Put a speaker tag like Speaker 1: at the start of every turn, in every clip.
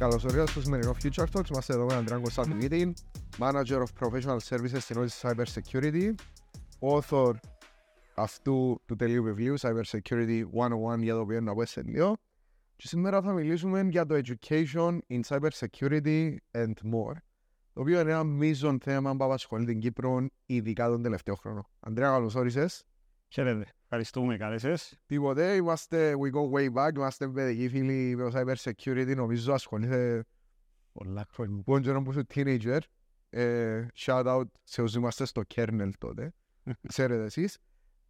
Speaker 1: Καλώς ορίσατε στο σημερινό Future Talks. Είμαστε εδώ με τον Αντρέα Κωνσταντινίδη, Manager of Professional Services στην Odyssey Cyber Security, author αυτού του τελείου βιβλίου Cyber Security 101 για το οποίο να πω λίγο. Και σήμερα θα μιλήσουμε για το Education in Cyber Security and more, το οποίο είναι ένα μείζον θέμα που απασχολεί την Κύπρο ειδικά τον τελευταίο χρόνο. Αντρέα, καλώς όρισες.
Speaker 2: Χαίρετε. Ευχαριστούμε, καλέσες.
Speaker 1: Τίποτε, είμαστε, we go way back, είμαστε παιδικοί φίλοι με το cyber security, νομίζω ασχολείται
Speaker 2: πολλά χρόνια.
Speaker 1: Πόν καιρό που είσαι teenager. Ε, shout out σε όσους είμαστε στο kernel τότε, ξέρετε εσείς.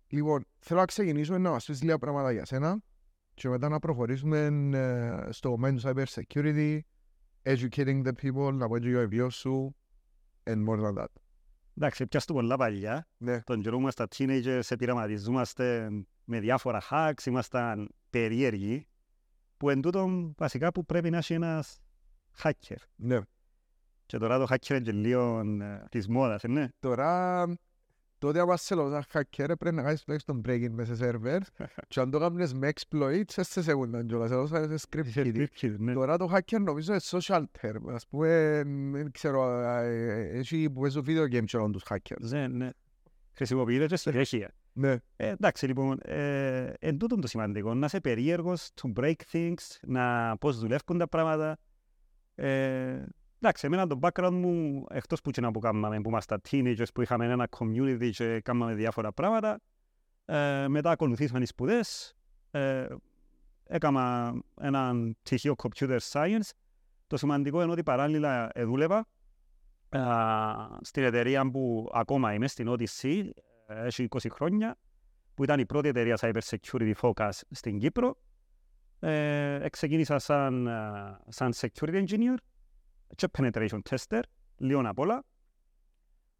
Speaker 1: Λοιπόν, θέλω να ξεκινήσουμε να μας πεις λίγα πράγματα για σένα και μετά να προχωρήσουμε ε, στο κομμάτι του cyber security, educating the people, να πω έτσι για βιβλίο σου, and more than that.
Speaker 2: Εντάξει, πιάστο πολλά παλιά.
Speaker 1: Ναι.
Speaker 2: Τον καιρό μας τα teenagers επειραματιζόμαστε με διάφορα hacks, ήμασταν περίεργοι, που εν τούτον βασικά που πρέπει να έχει ένας hacker.
Speaker 1: Ναι.
Speaker 2: Και τώρα το hacker είναι και λίγο ε, της μόδας, ε, ναι.
Speaker 1: Τώρα, τότε αν σε λόγω hacker πρέπει να κάνεις τουλάχιστον break-in μέσα σε server και αν το κάνεις με exploit σε σε σεκούντα κιόλας, εδώ θα είσαι script
Speaker 2: Είχε
Speaker 1: kidding.
Speaker 2: script, ναι.
Speaker 1: Τώρα το hacker νομίζω είναι social term, ας πούμε, δεν ξέρω, ε, έχει που στο video game και τους hackers.
Speaker 2: Ναι, ναι. Χρησιμοποιείται και συνέχεια.
Speaker 1: Ναι,
Speaker 2: Ε, εντάξει, λοιπόν, ε, εν τούτον το σημαντικό, να είσαι περίεργος, to break things, να πώς δουλεύουν τα πράγματα. Ε, εντάξει, εμένα το background μου, εκτός που και να που κάναμε, που ήμασταν teenagers, που είχαμε ένα community και κάναμε διάφορα πράγματα, ε, μετά ακολουθήσαμε οι σπουδές, ε, έκανα έναν πτυχίο computer science. Το σημαντικό είναι ότι παράλληλα ε, δούλευα ε, στην εταιρεία που ακόμα είμαι, στην Odyssey, ε, έχει 20 χρόνια, που ήταν η πρώτη εταιρεία cyber security focus στην Κύπρο. Ε, ξεκίνησα σαν, ε, σαν security engineer και penetration tester, λίγο απ' όλα.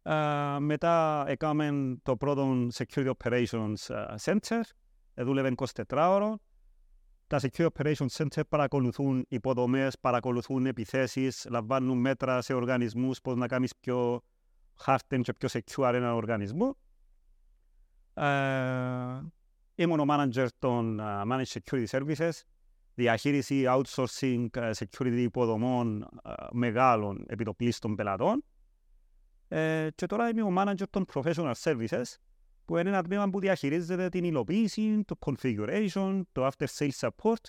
Speaker 2: Ε, μετά έκαμε το πρώτο security operations ε, center, ε, δούλευε 24 ώρο. Τα security operations center παρακολουθούν υποδομές, παρακολουθούν επιθέσεις, λαμβάνουν μέτρα σε οργανισμούς, πώς να κάνεις πιο hardened και πιο secure έναν οργανισμό. Ε, ήμουν ο manager των uh, Managed Security Services, διαχείριση outsourcing uh, security υποδομών uh, μεγάλων επιτοπλίστων πελατών. Ε, και τώρα είμαι ο manager των Professional Services, που είναι ένα τμήμα που διαχειρίζεται την υλοποίηση, το configuration, το after sales support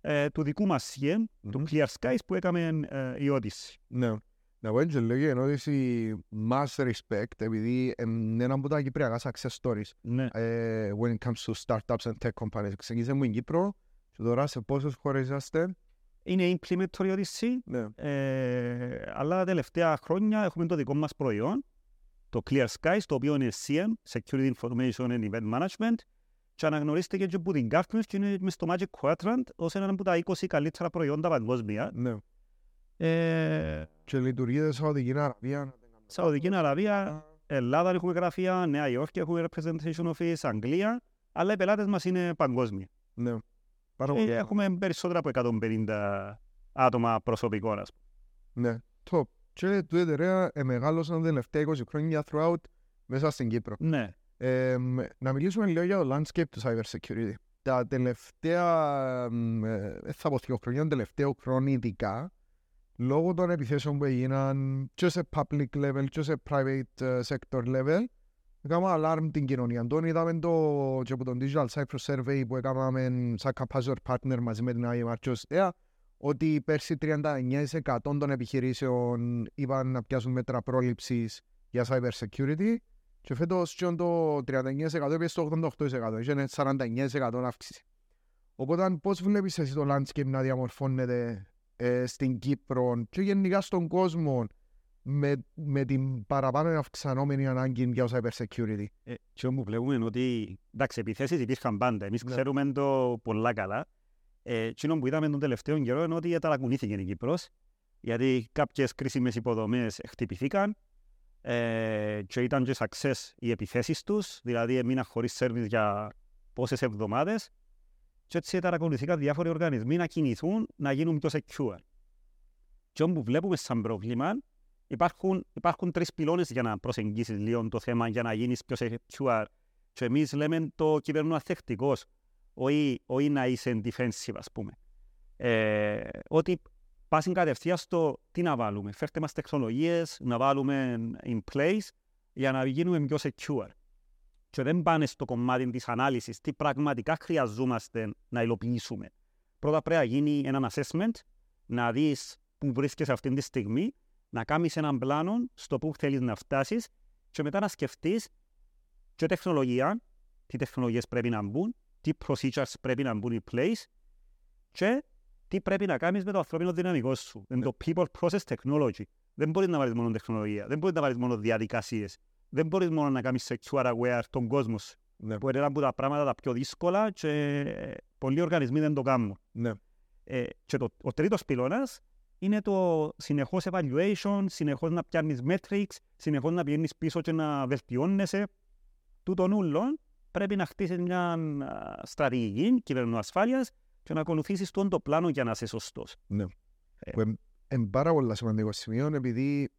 Speaker 2: ε, του δικού μας CM, του
Speaker 1: Μμμ.
Speaker 2: Clear Skies που έκαμε ε, η Odyssey.
Speaker 1: ναι. Να πω έτσι λέγει ενότηση mass respect, επειδή είναι ένα από τα κυπριακά success stories
Speaker 2: Ναι.
Speaker 1: ε, when it comes to startups and tech companies. Ξεκίνησε μου in Κύπρο και τώρα σε πόσες χώρες είσαστε;
Speaker 2: Είναι implementory Odyssey,
Speaker 1: Ναι.
Speaker 2: Ε, αλλά τα τελευταία χρόνια έχουμε το δικό μας προϊόν, το Clear Skies, το οποίο είναι CM, Security Information and Event Management, και αναγνωρίστηκε και από την Gartner και είναι μες στο Magic Quadrant ως ένα από τα 20 καλύτερα προϊόντα παγκόσμια.
Speaker 1: ναι.
Speaker 2: Ε,
Speaker 1: Και λειτουργείτε σε Σαουδική Αραβία.
Speaker 2: Σαουδική Αραβία, Ελλάδα έχουμε γραφεία, Νέα Υόρκη έχουμε representation office, Αγγλία, αλλά οι πελάτες μας είναι παγκόσμιοι.
Speaker 1: Ναι. Πάρα
Speaker 2: Ε,
Speaker 1: πολύ.
Speaker 2: έχουμε περισσότερα από 150 άτομα προσωπικών, ας πούμε.
Speaker 1: Ναι. Top. Και του εταιρεία ε, μεγάλωσαν τα τελευταία 20 χρόνια throughout μέσα στην Κύπρο.
Speaker 2: Ναι.
Speaker 1: Ε, μ, να μιλήσουμε λίγο για το landscape του cyber security. Τα τελευταία, μ, ε, δεν θα πω δύο χρόνια, τον τελευταίο χρόνο ειδικά, λόγω των επιθέσεων που έγιναν και σε public level και σε private ε, sector level, έκαμε alarm την κοινωνία. Τον είδαμε το, και από τον Digital Cyprus Survey που έκαναμε σαν capacitor partner μαζί με την IMR και ο ΣΤΕΑ, ότι πέρσι 39% των επιχειρήσεων είπαν να πιάσουν μέτρα πρόληψης για cyber security και φέτος και το 39% έπιε στο 88%, είχε ένα 49% αύξηση. Οπότε πώς βλέπεις εσύ το landscape να διαμορφώνεται ε, στην Κύπρο και γενικά στον κόσμο με, με την παραπάνω αυξανόμενη ανάγκη για το cyber security.
Speaker 2: Ε, και όπου βλέπουμε είναι ότι εντάξει, επιθέσεις υπήρχαν πάντα. Εμείς
Speaker 1: Ναι.
Speaker 2: ξέρουμε το πολλά καλά. Ε, εκείνο που είδαμε τον τελευταίο καιρό είναι ότι ταρακουνήθηκε η Κύπρος γιατί κάποιες κρίσιμες υποδομές χτυπηθήκαν ε, και ήταν και success οι επιθέσεις τους, δηλαδή έμειναν χωρίς service για πόσες εβδομάδες και έτσι ταρακουνηθήκαν διάφοροι οργανισμοί να κινηθούν, να γίνουν πιο secure. Και όπου βλέπουμε σαν πρόβλημα υπάρχουν, υπάρχουν τρεις πυλώνες για να προσεγγίσεις λίγο το θέμα για να γίνεις πιο secure. Και εμείς λέμε το κυβερνοαθεκτικός, όχι, όχι να είσαι defensive ας πούμε. Ε, ότι πάσουν κατευθείαν στο τι να βάλουμε. Φέρτε μας τεχνολογίες, να βάλουμε in place για να γίνουμε πιο secure. Και δεν πάνε στο κομμάτι της ανάλυσης τι πραγματικά χρειαζόμαστε να υλοποιήσουμε. Πρώτα πρέπει να γίνει ένα assessment, να δεις που βρίσκεσαι αυτή τη στιγμή, να κάνεις έναν πλάνο στο που θέλεις να φτάσεις και μετά να σκεφτείς και τεχνολογία, τι τεχνολογίες πρέπει να μπουν, τι procedures πρέπει να μπουν in place και τι πρέπει να κάνεις με το ανθρώπινο δυναμικό σου. Είναι το people process technology. Δεν μπορείς να βάλεις μόνο τεχνολογία, δεν μπορείς να βάλεις μόνο διαδικασίες. Δεν μπορείς μόνο να κάνεις sexual aware τον κόσμο σου.
Speaker 1: Ναι.
Speaker 2: Που είναι ένα από τα πράγματα τα πιο δύσκολα και πολλοί οργανισμοί δεν το κάνουν.
Speaker 1: Ναι.
Speaker 2: Ε, και το, ο τρίτος πυλώνας είναι το συνεχώς evaluation, συνεχώς να πιάνεις metrics, συνεχώς να πηγαίνεις πίσω και να βελτιώνεσαι. Τούτον ούλον πρέπει να χτίσεις μια στρατηγική κυβερνοασφάλειας και να ακολουθήσεις τον το πλάνο για να είσαι σωστός.
Speaker 1: Ναι.
Speaker 2: Ε.
Speaker 1: Που είναι- είναι πάρα πολύ σημαντικό σημείο επειδή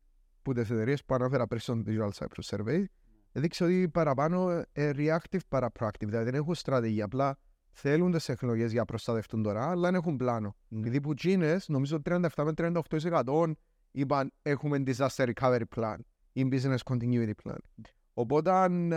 Speaker 1: που τις εταιρείες που ανέφερα πριν στο Digital Cyprus Survey έδειξε ότι παραπάνω ε, reactive παρά proactive. Δηλαδή δεν έχουν στρατηγία, απλά θέλουν τις τεχνολογίες για να προστατευτούν τώρα, αλλά δεν έχουν πλάνο. Επειδή που Gines, νομίζω 37 με 38% είπαν έχουμε disaster recovery plan ή business continuity plan. Οπότε αν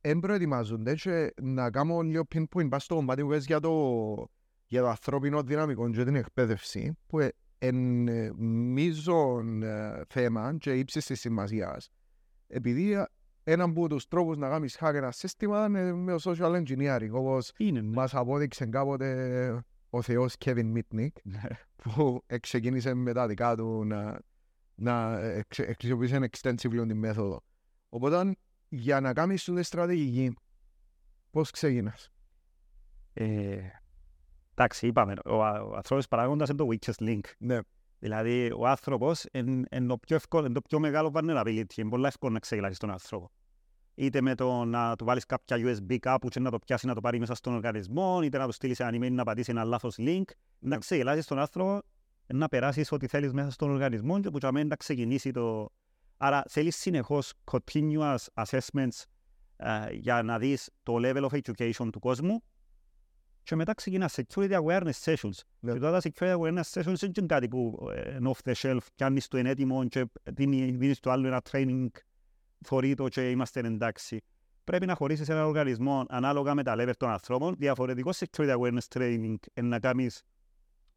Speaker 1: δεν προετοιμάζονται και να κάνω λίγο pinpoint πας στο κομμάτι που πες για το, για το ανθρώπινο δυναμικό και την εκπαίδευση που είναι μείζον ε, θέμα και ύψης της σημασίας επειδή ε, ένα από τους τρόπους να κάνεις hack ένα σύστημα είναι με το social engineering όπως
Speaker 2: Είναι, ναι.
Speaker 1: μας απόδειξε κάποτε ο θεός Kevin Mitnick που ξεκίνησε με τα δικά του να, να εξ- χρησιμοποιήσει extensively τη μέθοδο. Οπότε για να κάνεις τη στρατηγική πώς ξεκινάς;
Speaker 2: Ε, εντάξει, είπαμε, ο, α- ο ανθρώπινος παράγοντας είναι το weakest link.
Speaker 1: Ναι,
Speaker 2: Δηλαδή, ο άνθρωπος είναι, είναι το πιο εύκολο, είναι το πιο μεγάλο vulnerability. Είναι πολύ εύκολο να ξεγελάσεις τον άνθρωπο. Είτε με το να του βάλεις κάποια USB κάπου και να το πιάσει να το πάρει μέσα στον οργανισμό, είτε να του στείλεις ένα email να πατήσει ένα λάθος link. Να ξεγελάσεις τον άνθρωπο, να περάσεις ό,τι θέλεις μέσα στον οργανισμό και που για μένα να ξεκινήσει το... Άρα θέλεις συνεχώς continuous assessments ε, για να δεις το level of education του κόσμου και μετά ξεκινάς security awareness sessions.
Speaker 1: Ναι.
Speaker 2: Και τώρα τα security awareness sessions δεν είναι κάτι που ε, είναι off the shelf, κάνεις το είναι έτοιμο και δίνει- δίνεις το άλλο ένα training, θωρεί το και είμαστε εντάξει. Πρέπει να χωρίσεις έναν οργανισμό ανάλογα με τα level των ανθρώπων. Διαφορετικό security awareness training είναι να κάνεις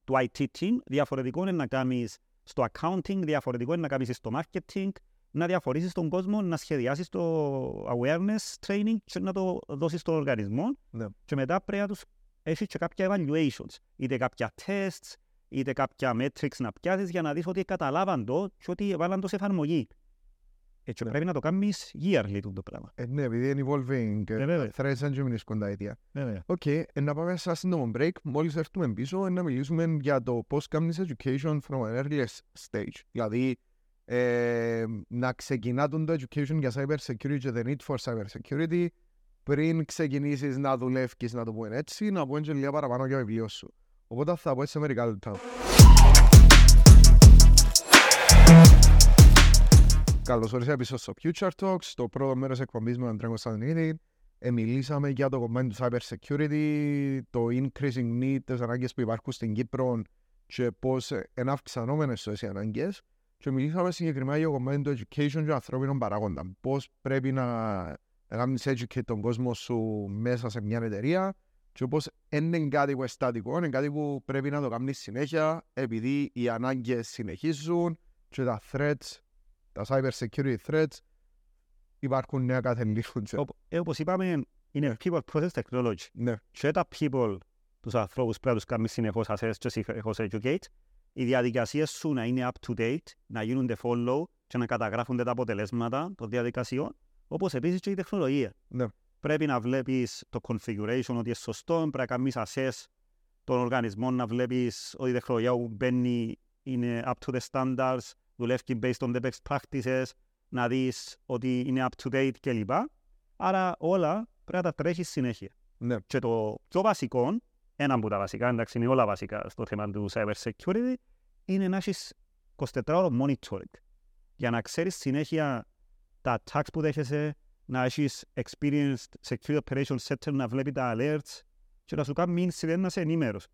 Speaker 2: το IT team, διαφορετικό είναι να κάνεις στο accounting, διαφορετικό είναι να κάνεις στο marketing, να διαφορήσεις τον κόσμο, να σχεδιάσεις το awareness training και να το δώσεις στον οργανισμό
Speaker 1: Ναι.
Speaker 2: και μετά πρέπει να τους έχεις και κάποια evaluations, είτε κάποια tests, είτε κάποια metrics να πιάσεις για να δεις ότι καταλάβαν το και ότι βάλαν το σε εφαρμογή. Έτσι
Speaker 1: Ναι.
Speaker 2: πρέπει να το κάνεις yearly τούτο το πράγμα.
Speaker 1: ε, ναι, επειδή είναι evolving
Speaker 2: Ε,
Speaker 1: ε,
Speaker 2: βέβαια.
Speaker 1: threats δεν μεινίσκουν τα ίδια.
Speaker 2: Βέβαια.
Speaker 1: Οκ, ε, να πάμε σε ένα σύντομο break. Μόλις έρθουμε πίσω, ε, να μιλήσουμε για το πώς κάνεις education from an early stage. Δηλαδή, ε, να ξεκινά τον το education για cyber security και the need for cyber security πριν ξεκινήσεις να δουλεύεις, να το πούμε έτσι, να πούμε και λίγα παραπάνω για το βιβλίο σου. Οπότε θα πω έτσι σε μερικά λεπτά. Καλώς ορίσατε πίσω στο Future Talks, το πρώτο μέρος εκπομπής με τον Τρέγκο Κωνσταντινίδη. Ε, μιλήσαμε για το κομμάτι του cyber security, το increasing need, τις ανάγκες που υπάρχουν στην Κύπρο και πώς ε, είναι αυξανόμενες αυτές οι ανάγκες. Και μιλήσαμε συγκεκριμένα για το κομμάτι του education και των ανθρώπινων παράγοντα. Πώς πρέπει να, να κάνεις educate τον κόσμο σου μέσα σε μια εταιρεία και πώς δεν είναι κάτι που είναι στατικό, είναι κάτι που πρέπει να το κάνεις συνέχεια επειδή οι ανάγκες συνεχίζουν και τα threats, τα cyber security threats υπάρχουν νέα κάθε λίγο. και-
Speaker 2: Οπ- ε, όπως είπαμε, είναι people process technology.
Speaker 1: Ναι,
Speaker 2: και τα people, τους ανθρώπους πρέπει να τους κάνεις συνεχώς assess και συνεχώς educate. Οι διαδικασίες σου να είναι up to date, να γίνονται follow και να καταγράφονται τα αποτελέσματα των διαδικασιών, όπως επίσης και η τεχνολογία.
Speaker 1: Ναι.
Speaker 2: Πρέπει να βλέπεις το configuration ότι είναι σωστό, πρέπει να κάνεις assess των οργανισμών, να βλέπεις ότι η τεχνολογία που μπαίνει είναι up to the standards, δουλεύει based on the best practices, να δεις ότι είναι up to date κλπ. Άρα όλα πρέπει να τα τρέχεις συνέχεια.
Speaker 1: ναι,
Speaker 2: Και το πιο βασικό, ένα από τα βασικά, εντάξει είναι όλα βασικά στο θέμα του cyber security, είναι να έχεις 24 ώρο monitoring. Για να ξέρεις συνέχεια τα attacks που δέχεσαι, να έχεις experienced security operations center, να βλέπεις τα alerts και να σου κάνει incident να είσαι ενήμερος.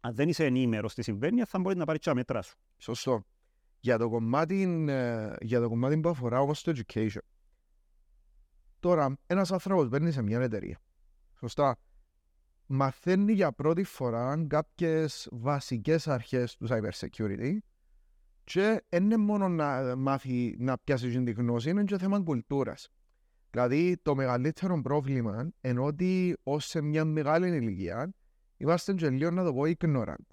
Speaker 2: αν δεν είσαι ενήμερος τι συμβαίνει, θα μπορείς να πάρεις τα μέτρα σου.
Speaker 1: Σωστό. Για το κομμάτι, ε, για το κομμάτι που αφορά όμως το education. Τώρα, ένας άνθρωπος μπαίνει σε μια εταιρεία. Σωστά. Μαθαίνει για πρώτη φορά κάποιες βασικές αρχές του cyber security και δεν είναι μόνο να μάθει να πιάσει την γνώση, είναι και θέμα κουλτούρας. Δηλαδή, το μεγαλύτερο πρόβλημα είναι ότι ως σε μια μεγάλη ηλικία είμαστε και λίγο να το πω ignorant.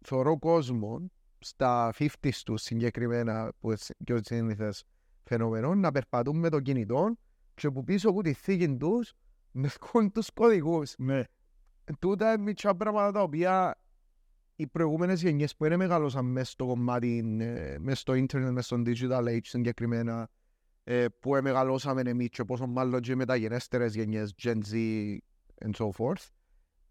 Speaker 1: Θεωρώ κόσμο στα 50 τους συγκεκριμένα που είναι πιο σύνηθες φαινόμενο να περπατούν με το κινητό και που πίσω από τη θήκη τους μεθκούν τους κωδικούς.
Speaker 2: Ναι.
Speaker 1: Τούτα είναι μικρά πράγματα τα οποία οι προηγούμενες γενιές που είναι μεγαλώσαν μέσα στο κομμάτι, ε, μέσα στο ίντερνετ, μέσα στο digital age συγκεκριμένα, ε, που μεγαλώσαμε εμείς και πόσο μάλλον και μεταγενέστερες γενιές, Gen Z and so forth,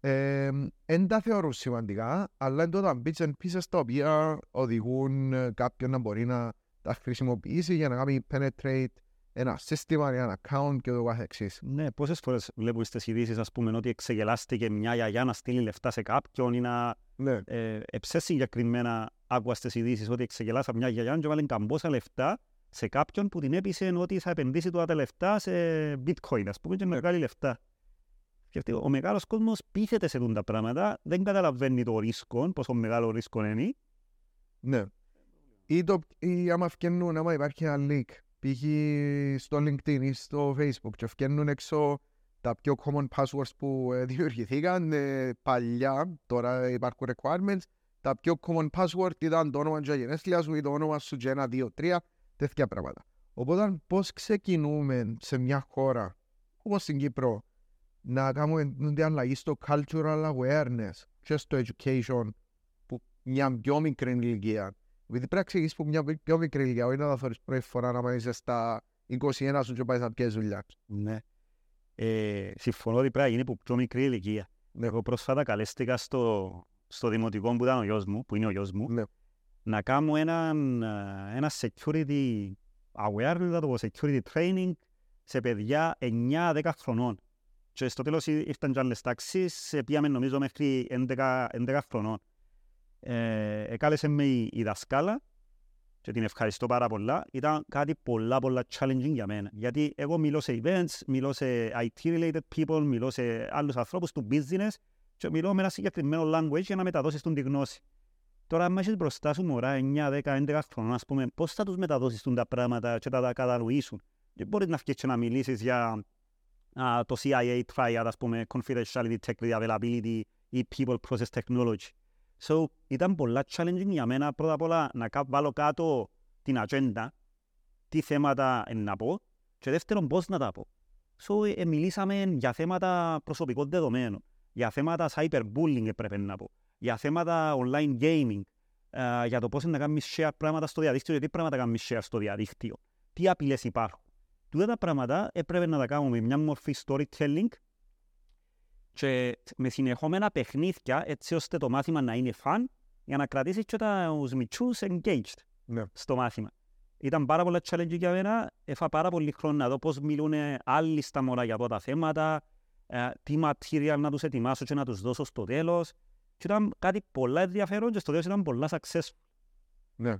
Speaker 1: δεν ε, τα θεωρούν σημαντικά, αλλά είναι τότε bits and pieces τα οποία οδηγούν ε, κάποιον να μπορεί να τα χρησιμοποιήσει για να κάνει penetrate ένα σύστημα, ένα account και το καθεξής.
Speaker 2: Ναι, πόσες φορές βλέπω στις ειδήσεις, ας πούμε, ότι εξεγελάστηκε μια γιαγιά να στείλει λεφτά σε κάποιον ή να
Speaker 1: Ναι,
Speaker 2: ε, εψές συγκεκριμένα άκουα στις ειδήσεις ότι εξεγελάσα μια γιαγιά και βάλει καμπόσα λεφτά σε κάποιον που την έπεισε ότι θα επενδύσει τώρα τα λεφτά σε bitcoin, ας πούμε, και να βγάλει λεφτά. Και ο μεγάλος κόσμος πείθεται σε τα πράγματα, δεν καταλαβαίνει το ρίσκο, πόσο μεγάλο ρίσκο είναι.
Speaker 1: ναι. Ή, το, ή άμα φκαινούν, άμα υπάρχει ένα link, π.χ. στο LinkedIn ή στο Facebook και φκαινούν έξω τα πιο common passwords που ε, δημιουργηθήκαν ε, παλιά, τώρα υπάρχουν requirements, τα πιο common password ήταν το όνομα και γενέθλια σου ή το όνομα σου και ένα, δύο, τρία, τέτοια πράγματα. Οπότε πώς ξεκινούμε σε μια χώρα, όπως στην Κύπρο, να κάνουμε την αλλαγή στο cultural awareness και στο education που μια πιο μικρή ηλικία. Επειδή πρέπει να ξεκινήσεις που μια πιο μικρή ηλικία, όχι να τα θεωρείς πρώτη φορά να είσαι στα 21 σου και πάει να πιέσεις δουλειά.
Speaker 2: Ναι. Ε, συμφωνώ ότι πρέπει να γίνει από πιο μικρή ηλικία. Εγώ πρόσφατα καλέστηκα στο, στο δημοτικό που ήταν ο γιος μου, που είναι ο γιος μου,
Speaker 1: Ναι.
Speaker 2: να κάνω έναν, ε, ένα security awareness, να το πω, security training σε παιδιά 9-10 χρονών. Και στο τέλος ή- ήρθαν και άλλες τάξεις, ε, πήγαμε νομίζω μέχρι 11, 11 χρονών. Ε, εκάλεσε με η, η δασκάλα και την ευχαριστώ πάρα πολλά. Ήταν κάτι πολλά πολλά challenging για μένα. Γιατί εγώ μιλώ σε events, μιλώ σε IT-related people, μιλώ σε άλλους ανθρώπους του business και μιλώ με ένα συγκεκριμένο language για να μεταδώσεις τον τη γνώση. Τώρα, αν έχεις μπροστά σου μωρά 9, 10, 11 χρόνια, ας πούμε, πώς θα τους μεταδώσεις τον τα πράγματα και θα τα κατανοήσουν; Δεν μπορείς να βγεις και να μιλήσεις για α, το CIA triad, ας πούμε, confidentiality, tech availability ή people process technology. So, ήταν πολλά challenging για μένα πρώτα απ' όλα να κα- βάλω κάτω την ατζέντα, τι θέματα είναι να πω και δεύτερον πώς να τα πω. So, ε, μιλήσαμε για θέματα προσωπικών δεδομένων, για θέματα cyberbullying έπρεπε να πω, για θέματα online gaming, ε, για το πώς είναι να κάνεις share πράγματα στο διαδίκτυο και τι πράγματα κάνεις share στο διαδίκτυο, τι απειλές υπάρχουν. Τούτα τα πράγματα έπρεπε να τα κάνουμε με μια μορφή storytelling και με συνεχόμενα παιχνίδια έτσι ώστε το μάθημα να είναι fun για να κρατήσεις και τους μητσούς engaged
Speaker 1: Ναι.
Speaker 2: στο μάθημα. Ήταν πάρα πολλά challenge για μένα, έφα πάρα πολύ χρόνο να δω πώς μιλούν άλλοι στα μωρά για αυτά τα θέματα, ε, τι material να τους ετοιμάσω και να τους δώσω στο τέλος. Και ήταν κάτι πολλά ενδιαφέρον και στο τέλος ήταν πολλά successful.
Speaker 1: Ναι.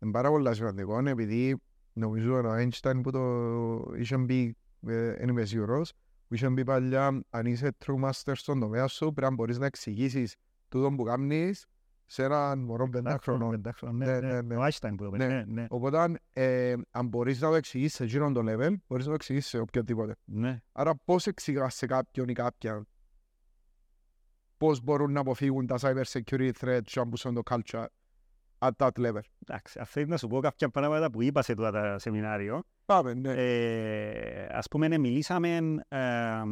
Speaker 1: Είναι πάρα πολύ σημαντικό, ναι, επειδή νομίζω ο Einstein που το είχε μπει, ε, δεν είμαι σίγουρος, που είχε μπει παλιά, αν είσαι true master στον τομέα σου, πρέπει να μπορείς να εξηγήσεις τούτο που κάνεις σε έναν μωρό πεντάχρονο.
Speaker 2: Πεντάχρονο,
Speaker 1: Ναι,
Speaker 2: ναι,
Speaker 1: ναι,
Speaker 2: ναι.
Speaker 1: ναι.
Speaker 2: Ο Einstein που το είπε,
Speaker 1: Ναι.
Speaker 2: ναι, ναι.
Speaker 1: Οπότε, ε, αν μπορείς να το εξηγήσεις σε εκείνον το level, μπορείς να το εξηγήσεις σε οποιοδήποτε.
Speaker 2: ναι.
Speaker 1: Άρα πώς εξηγάς σε κάποιον ή κάποια πώς μπορούν να αποφύγουν τα cyber security threats και αν πούσαν το culture at that level.
Speaker 2: Εντάξει, αν θέλεις να σου πω κάποια πράγματα που είπα σε τούτα τα σεμινάριο,
Speaker 1: Πάμε, ναι.
Speaker 2: ε, ας πούμε, ναι, μιλήσαμε ε,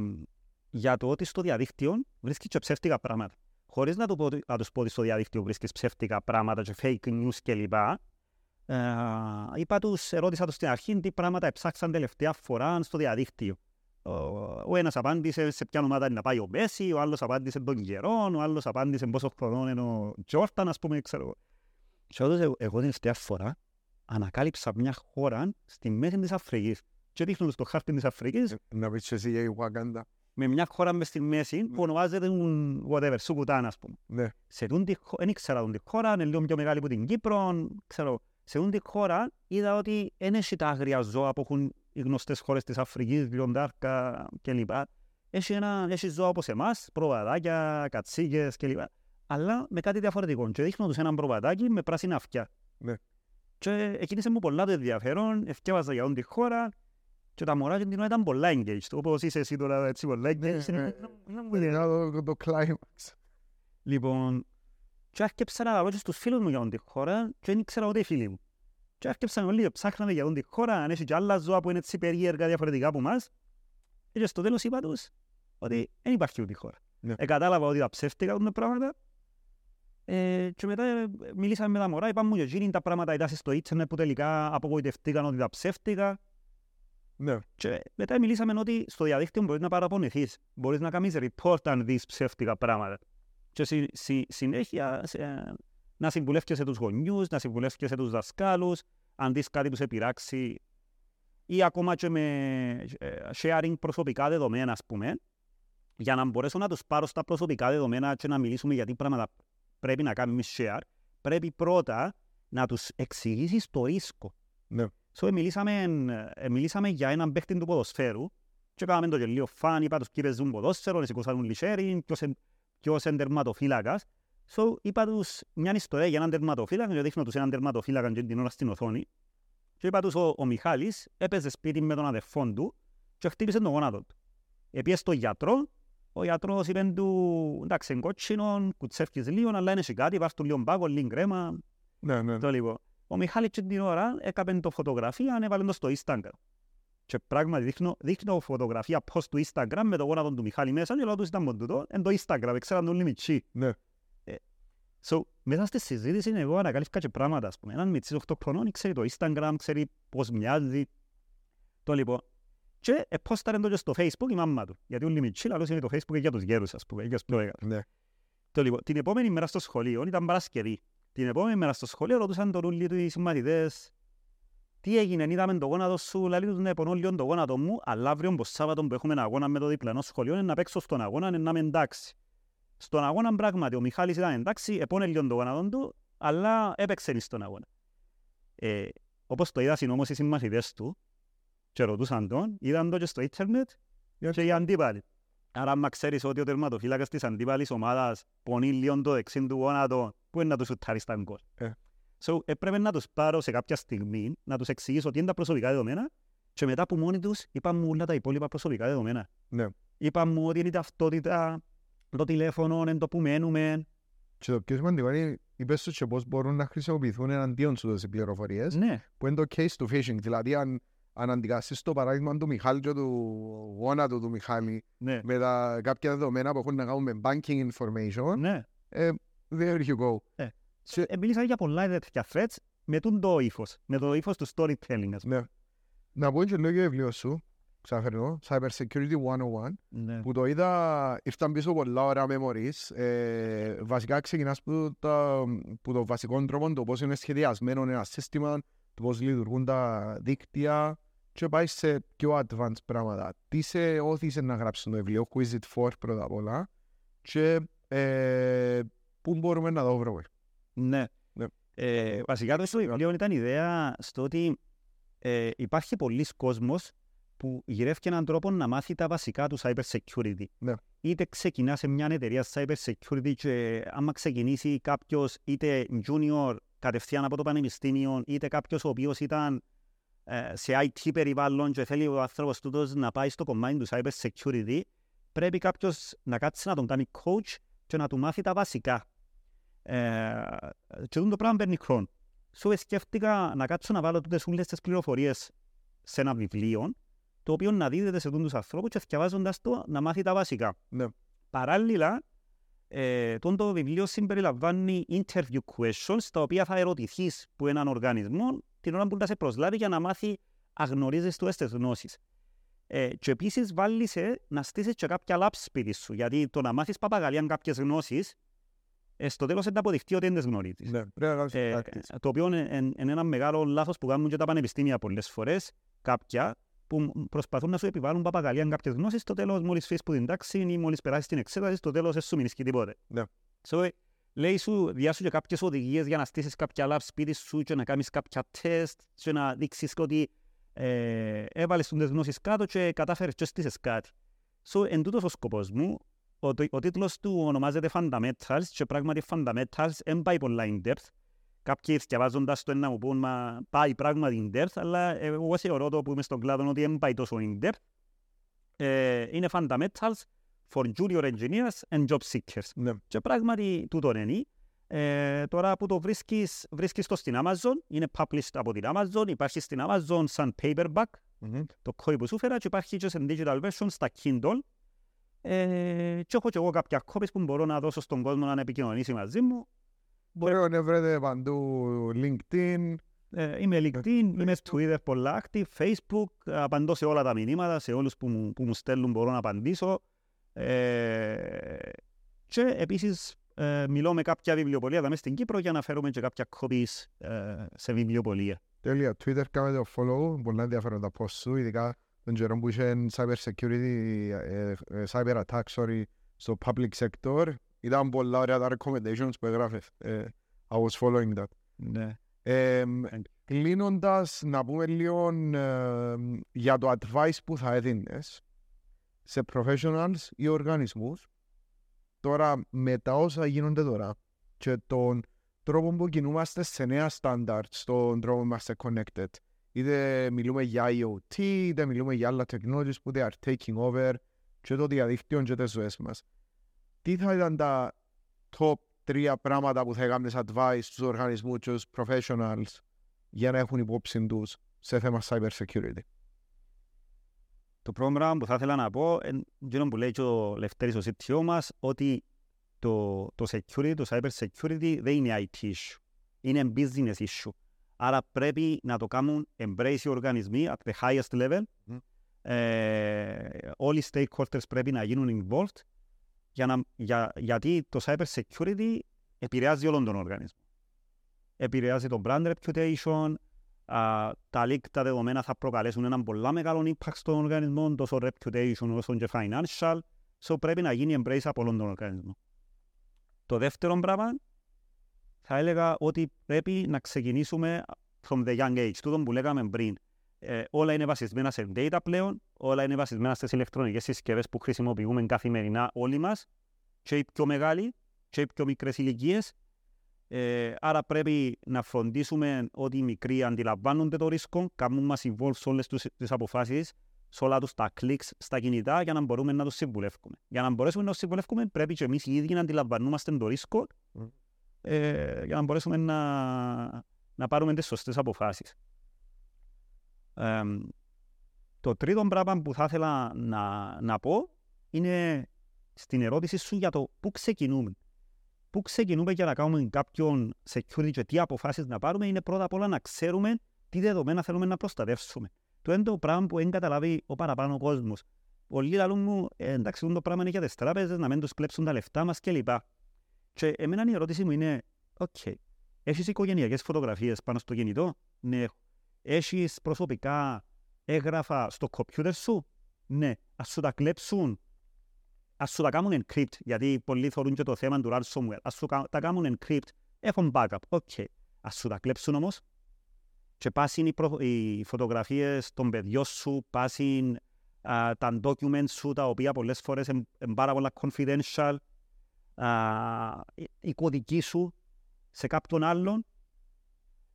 Speaker 2: για το ότι στο διαδίκτυο βρίσκεις και ψεύτικα πράγματα. Χωρίς να, του πω, να τους πω ότι στο διαδίκτυο βρίσκεις ψεύτικα πράγματα και fake news κλπ. Ε, είπα τους, ερώτησα τους στην αρχή τι πράγματα έψαξαν τελευταία φορά στο διαδίκτυο. Ο, ο ένας απάντησε σε ποια ομάδα είναι να πάει ο Μέση, ο άλλος απάντησε τον καιρό, ο άλλος απάντησε πόσο χρονών είναι ο Τζόρταν, ας πούμε, ξέρω εγώ. Και όντως εγώ, εγώ την τελευταία φορά ανακάλυψα μια χώρα στη μέση της Αφρικής και δείχνω στο χάρτη της Αφρικής
Speaker 1: Ε, Να πεις εσύ για η Ουακάντα.
Speaker 2: με μια χώρα μες στη μέση που ονομάζεται ουν- whatever, Σουκουτάν ας πούμε.
Speaker 1: Ναι.
Speaker 2: Σε τούτη χώρα, δεν ήξερα τούτη χώρα, είναι λίγο πιο μεγάλη από την Κύπρο, ξέρω. Σε τούτη χώρα είδα ότι δεν έχει τα άγρια ζώα που έχουν οι γνωστές χώρες της Αφρικής, λιοντάρκα κλπ. Έχει, ένα, έχει ζώα όπως εμάς, προβατάκια, κατσίκες κλπ. Αλλά με κάτι διαφορετικό. Και δείχνω τους έναν προβατάκι με πράσινα αυτιά.
Speaker 1: Ναι.
Speaker 2: Και εκκίνησε μου πολλά το ενδιαφέρον, ευκέβαζα για όλη τη χώρα και τα μωρά και την ώρα ήταν πολλά engaged. Όπως είσαι εσύ τώρα έτσι πολλά engaged.
Speaker 1: ναι.
Speaker 2: Να- να μου λέει,
Speaker 1: Να το, το climax.
Speaker 2: Λοιπόν, και άρχισα να ρωτήσω στους φίλους μου για όλη τη χώρα και δεν ήξερα ούτε οι φίλοι μου. Και άρχισαν όλοι, ψάχναμε για όλη τη χώρα, αν έχει και άλλα ζώα που είναι έτσι περίεργα διαφορετικά από εμάς. Και στο τέλος είπα τους ότι δεν υπάρχει ούτε η χώρα.
Speaker 1: Ναι.
Speaker 2: Ε, κατάλαβα ότι τα ψεύτηκα τα πράγματα. Ε, και μετά ε, μιλήσαμε με τα μωρά, είπαμε μου και εκείνοι τα πράγματα ήταν στο ίντερνετ που τελικά απογοητευτήκαν ότι τα ψεύτηκα.
Speaker 1: Ναι.
Speaker 2: Και μετά μιλήσαμε ότι στο διαδίκτυο μπορείς να παραπονηθείς. Μπορείς να κάνεις report αν δεις ψεύτικα πράγματα. Και συ, συ, συνέχεια σε, να συμβουλεύκεσαι τους γονιούς, να συμβουλεύκεσαι τους δασκάλους, αν δεις κάτι που σε πειράξει ή ακόμα και με ε, sharing προσωπικά δεδομένα, ας πούμε, για να μπορέσω να τους πάρω στα προσωπικά δεδομένα και να μιλήσουμε για τι πράγματα πρέπει να κάνουμε share, πρέπει πρώτα να τους εξηγήσεις το ρίσκο.
Speaker 1: Ναι.
Speaker 2: So, μιλήσαμε, ε, μιλήσαμε για έναν παίχτη του ποδοσφαίρου και κάναμε το γελίο φαν, είπα τους κύριες ζουν ποδόσφαιρο, σηκώσαν λιχέρι, ποιος, εν- ποιος είναι τερματοφύλακας. So, είπα τους μια ιστορία για έναν τερματοφύλακα και δείχνω τους έναν τερματοφύλακα και την ώρα στην οθόνη. Και είπα τους ο, ο Μιχάλης έπαιζε σπίτι με τον αδερφόν του και χτύπησε τον γόνατο του. Επίε στον γιατρό, ο γιατρός είπε του, εντάξει, είναι κότσινο, κουτσεύκεις λίγο, αλλά είναι και κάτι, βάζεις του λίγο μπάκο, λίγο κρέμα,
Speaker 1: Ναι, ναι.
Speaker 2: το λίγο. Ο Μιχάλης και την ώρα έκαμε το φωτογραφία, έβαλε το στο Instagram. Και πράγματι δείχνω, δείχνω φωτογραφία post του Instagram με το γόνατο του Μιχάλη μέσα και λέω τους ήταν μόνο τούτο, εν το Instagram, ξέραν όλοι μητσί.
Speaker 1: Ναι.
Speaker 2: Ε, so, μέσα στη συζήτηση εγώ ανακάλυφκα και πράγματα, ας πούμε. Έναν μητσί 8 χρονών ξέρει το Instagram, ξέρει πώς μοιάζει. Το λοιπόν. Και επόσταρε το και στο Facebook η μάμα του. Γιατί όλοι μητσί, λαλούς είναι το Facebook για τους γέρους, ας πούμε, για τους πιο μεγάλους.
Speaker 1: Ναι.
Speaker 2: Το λοιπόν, την επόμενη μέρα στο σχολείο ήταν Παρασκευή. Την επόμενη μέρα στο σχολείο ρωτούσαν τον όλοι τους οι συμμαθητές τι έγινε, είδαμε το γόνατο σου, λέει τους ναι, πονώ λίγο το γόνατο μου, αλλά αύριο πως Σάββατο που έχουμε ένα αγώνα με το διπλανό σχολείο είναι να παίξω στον αγώνα, είναι να είμαι εντάξει. Στον αγώνα πράγματι ο Μιχάλης ήταν εντάξει, επώνε λίγο το γόνατο του, αλλά έπαιξε στον αγώνα. Ε, όπως το είδαν όμως οι συμμαθητές του και ρωτούσαν τον, είδαν το και στο ίντερνετ και οι αντίπαλοι. Άρα, άμα ξέρεις ότι ο τερματοφύλακας της αντίπαλης ομάδας πονεί λίγο το δεξί του γόνατο, πού είναι να του σουτάρει στα γκολ.
Speaker 1: Ε.
Speaker 2: So, έπρεπε να τους πάρω σε κάποια στιγμή, να τους εξηγήσω τι είναι τα προσωπικά δεδομένα και μετά που μόνοι τους είπαν μου όλα τα υπόλοιπα προσωπικά δεδομένα.
Speaker 1: Ναι.
Speaker 2: Είπαν μου ότι είναι η ταυτότητα, το τηλέφωνο, είναι το που μένουμε.
Speaker 1: Και το πιο σημαντικό είναι, είπες σου και πώς μπορούν να χρησιμοποιηθούν εναντίον σου τις πληροφορίες,
Speaker 2: Ναι,
Speaker 1: που είναι το case to phishing. Δηλαδή, αν, αν αντικάσεις το παράδειγμα του Μιχάλη και του γόνατου του Μιχάλη
Speaker 2: ναι,
Speaker 1: με τα κάποια δεδομένα που έχουν να κάνουν με banking information,
Speaker 2: ναι.
Speaker 1: ε, there you go.
Speaker 2: Ε.
Speaker 1: Και-
Speaker 2: Ε, μίλησα για πολλά τέτοια threats με τον το ύφος, με το ύφος του storytelling. ας πούμε.
Speaker 1: Ναι. Να πω και λίγο για βιβλίο σου, ξαφερνώ, Cyber Security 101,
Speaker 2: Ναι.
Speaker 1: που το είδα, ήρθαν πίσω πολλά ωραία memories. Ε, βασικά ξεκινάς που, τα, που το βασικό τρόπο, το πώς είναι σχεδιασμένο ένα σύστημα, το πώς λειτουργούν τα δίκτυα και πάει σε πιο advanced πράγματα. Τι σε όθησε να γράψεις το βιβλίο, who is it for πρώτα απ' όλα και ε, πού μπορούμε να το βρούμε.
Speaker 2: Ναι.
Speaker 1: Ναι.
Speaker 2: Ε, βασικά το στο βιβλίο ήταν η ιδέα στο ότι ε, υπάρχει πολλοί κόσμος που γυρεύει έναν τρόπο να μάθει τα βασικά του cyber security.
Speaker 1: Ναι.
Speaker 2: Είτε ξεκινάς σε μια εταιρεία cyber security και άμα ξεκινήσει κάποιος είτε junior κατευθείαν από το πανεπιστήμιο, είτε κάποιος ο οποίος ήταν ε, σε IT περιβάλλον και θέλει ο άνθρωπος τούτος να πάει στο κομμάτι του cyber security, πρέπει κάποιος να κάτσει να τον κάνει coach και να του μάθει τα βασικά. Ε, και αυτό το πράγμα παίρνει χρόνο. Σου σκέφτηκα να κάτσω να βάλω τούτες όλες τις πληροφορίες σε ένα βιβλίο, το οποίο να δίδεται σε τους ανθρώπους και διαβάζοντας το να μάθει τα βασικά.
Speaker 1: Ναι.
Speaker 2: Παράλληλα, ε, τούτο το βιβλίο συμπεριλαμβάνει interview questions, τα οποία θα ερωτηθείς που έναν οργανισμό την ώρα που θα σε προσλάβει για να μάθει αγνωρίζεις του τις γνώσεις. Ε, και επίσης βάλεις ε, να στήσεις και κάποια labs σπίτι σου, γιατί το να μάθεις παπαγαλίαν κάποιες γνώσεις, ε, στο τέλος θα αποδειχτεί ότι δεν τις γνωρίζεις.
Speaker 1: Ναι, πρέπει να κάνεις
Speaker 2: Ε,
Speaker 1: practice.
Speaker 2: το οποίο είναι, είναι ένα μεγάλο λάθος που κάνουν και τα πανεπιστήμια πολλές φορές, κάποια, που προσπαθούν να σου επιβάλλουν παπαγαλία κάποιες γνώσεις, στο τέλος μόλις φύγεις που την τάξη ή μόλις περάσεις την εξέταση, στο τέλος δεν σου μείνεις και τίποτε.
Speaker 1: Ναι.
Speaker 2: So, λέει σου, διάσου και κάποιες οδηγίες για να στήσεις κάποια lab σπίτι σου και να κάνεις κάποια τεστ και να δείξεις ότι ε, έβαλες τις γνώσεις κάτω και κατάφερες και στήσεις κάτι. So, εν τούτος ο σκοπός μου, ο, ο τίτλος του ονομάζεται Fundamentals και πράγματι Fundamentals δεν πάει πολλά in depth. Κάποιοι διαβάζοντας το να μου πούν μα πάει πράγματι in depth, αλλά εγώ θεωρώ το που είμαι στον κλάδο ότι δεν πάει τόσο in depth. Ε, είναι Fundamentals for Junior Engineers and Job Seekers.
Speaker 1: Ναι.
Speaker 2: Και πράγματι τούτο είναι. Ε, τώρα που το βρίσκεις, βρίσκεις το στην Amazon, είναι published από την Amazon, υπάρχει στην Amazon σαν paperback,
Speaker 1: Μμμ.
Speaker 2: το κόη που σου φέρα και υπάρχει και σε digital version στα Kindle. Ε, και έχω και εγώ κάποια copies που μπορώ να δώσω στον κόσμο να επικοινωνήσει μαζί μου.
Speaker 1: Μπορεί να βρείτε παντού LinkedIn.
Speaker 2: Ε, είμαι LinkedIn, είμαι Twitter πολλά active, Facebook, απαντώ σε όλα τα μηνύματα, σε όλους που μου, που μου στέλνουν μπορώ να απαντήσω. Ε, και επίσης ε, μιλώ με κάποια βιβλιοπολία εδώ μέσα στην Κύπρο για να φέρουμε και κάποια copies ε, σε βιβλιοπολία.
Speaker 1: Τέλεια. Twitter κάνετε το follow. Πολλά ενδιαφέρον τα post σου, ειδικά τον καιρό που είχε cyber security, ε, ε, cyber attack, sorry, στο public sector. Ήταν πολλά ωραία τα recommendations που έγραφες. Ε, I was following that.
Speaker 2: Ναι.
Speaker 1: Ε, κλείνοντας, να πούμε λίγο ε, για το advice που θα έδινες σε professionals ή οργανισμούς τώρα με τα όσα γίνονται τώρα και τον τρόπο που κινούμαστε σε νέα standards στον τρόπο που είμαστε connected. Είτε μιλούμε για IoT, είτε μιλούμε για άλλα technologies που they are taking over και το διαδίκτυο και τις ζωές μας. Τι θα ήταν τα top τρία πράγματα που θα έκανες advice στους οργανισμούς και στους professionals για να έχουν υπόψη τους σε θέμα cyber security.
Speaker 2: Το πρώτο πράγμα που θα ήθελα να πω είναι που λέει και ο Λευτέρης ο CTO μας ότι το, το security, το cyber security δεν είναι IT issue. Είναι business issue. Άρα πρέπει να το κάνουν embrace οι οργανισμοί at the highest level.
Speaker 1: Μμ.
Speaker 2: Ε, όλοι οι stakeholders πρέπει να γίνουν involved για να, για, γιατί το cyber security επηρεάζει όλον τον οργανισμό. Επηρεάζει το brand reputation, α, τα leak, τα δεδομένα θα προκαλέσουν έναν πολλά μεγάλο impact στον οργανισμό, τόσο reputation όσο και financial, so πρέπει να γίνει embrace από όλον τον οργανισμό. Το δεύτερο πράγμα, θα έλεγα ότι πρέπει να ξεκινήσουμε from the young age, τούτο που λέγαμε πριν. Ε, όλα είναι βασισμένα σε data πλέον, όλα είναι βασισμένα στις ηλεκτρονικές συσκευές που χρησιμοποιούμε καθημερινά όλοι μας, και οι πιο μεγάλοι και οι πιο μικρές ηλικίες. Ε, άρα πρέπει να φροντίσουμε ότι οι μικροί αντιλαμβάνονται το ρίσκο, κάνουν μας involve σε όλες τους, τις αποφάσεις, σε όλα τους τα κλικς στα κινητά για να μπορούμε να τους συμβουλεύουμε. Για να μπορέσουμε να τους συμβουλεύουμε πρέπει και εμείς οι ίδιοι να αντιλαμβανόμαστε το ρίσκο
Speaker 1: Μμ.
Speaker 2: ε, για να μπορέσουμε να, να πάρουμε τις σωστές αποφάσεις. Ε, το τρίτο πράγμα που θα ήθελα να, να πω είναι στην ερώτηση σου για το πού ξεκινούμε. Πού ξεκινούμε για να κάνουμε κάποιον security και τι αποφάσεις να πάρουμε είναι πρώτα απ' όλα να ξέρουμε τι δεδομένα θέλουμε να προστατεύσουμε. Τούτο είναι το πράγμα που δεν καταλάβει ο παραπάνω κόσμος. Πολλοί λαλούν μου, ε, εντάξει, το πράγμα είναι για τις τράπεζες, να μην τους κλέψουν τα λεφτά μας κλπ. Και εμένα η ερώτηση μου είναι, OK, okay, έχεις οικογενειακές φωτογραφίες πάνω στο κινητό; Ναι, έχω. Έχεις προσωπικά έγγραφα στο κομπιούτερ σου; Ναι. Ας σου τα κλέψουν; Ας σου τα κάνουν encrypt, γιατί πολλοί θεωρούν και το θέμα του ransomware. Ας σου κα- τα κάνουν encrypt, έχουν backup, OK. Okay. Ας σου τα κλέψουν όμως και πάσουν οι, προ... οι φωτογραφίες των παιδιών σου, πάσουν α, τα documents σου, τα οποία πολλές φορές είναι πάρα πολλά confidential, α, οι- οι κωδικοί σου σε κάποιον άλλον.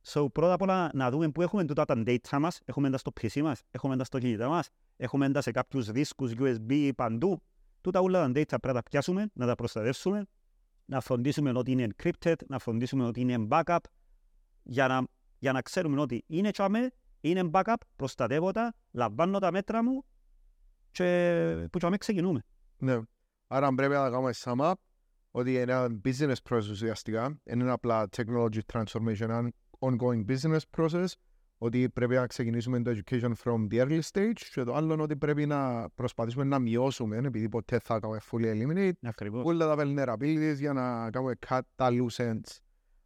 Speaker 2: So, πρώτα απ' όλα να δούμε πού έχουμε τούτα τα data μας, έχουμε τα στο PC μας, έχουμε τα στο κινητά μας, έχουμε τα σε κάποιους δίσκους USB παντού. Τούτα όλα τα data πρέπει να τα πιάσουμε, να τα προστατεύσουμε, να φροντίσουμε ότι είναι encrypted, να φροντίσουμε ότι είναι backup, για να, για να ξέρουμε ότι είναι τσάμε, είναι backup, προστατεύω τα, λαμβάνω τα μέτρα μου και που τσάμε ξεκινούμε.
Speaker 1: Ναι. Άρα πρέπει να κάνουμε sum up ότι είναι ένα business process ουσιαστικά. Είναι απλά technology transformation, ένα ongoing business process. Ότι πρέπει να ξεκινήσουμε το education from the early stage και το άλλο είναι ότι πρέπει να προσπαθήσουμε να μειώσουμε επειδή ποτέ θα κάνουμε fully eliminate
Speaker 2: Ακριβώς.
Speaker 1: όλα τα vulnerabilities για να κάνουμε cut τα loose ends.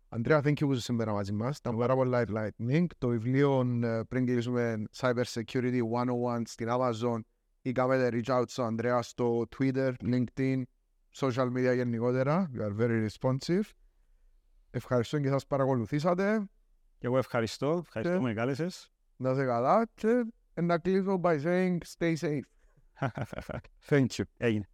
Speaker 1: Αντρέα, thank you που είσαι σήμερα μαζί μας. Ήταν πάρα πολλά enlightening. Το βιβλίο ε, πριν κλείσουμε Cyber Security 101 στην Amazon ή κάνετε reach out στον Αντρέα στο Twitter, LinkedIn, social media γενικότερα. You are very responsive. Ευχαριστώ και σας παρακολουθήσατε.
Speaker 2: Και εγώ ευχαριστώ. Ευχαριστώ που με κάλεσες.
Speaker 1: Να είσαι καλά και να κλείσω by saying stay safe.
Speaker 2: Thank you. Έγινε.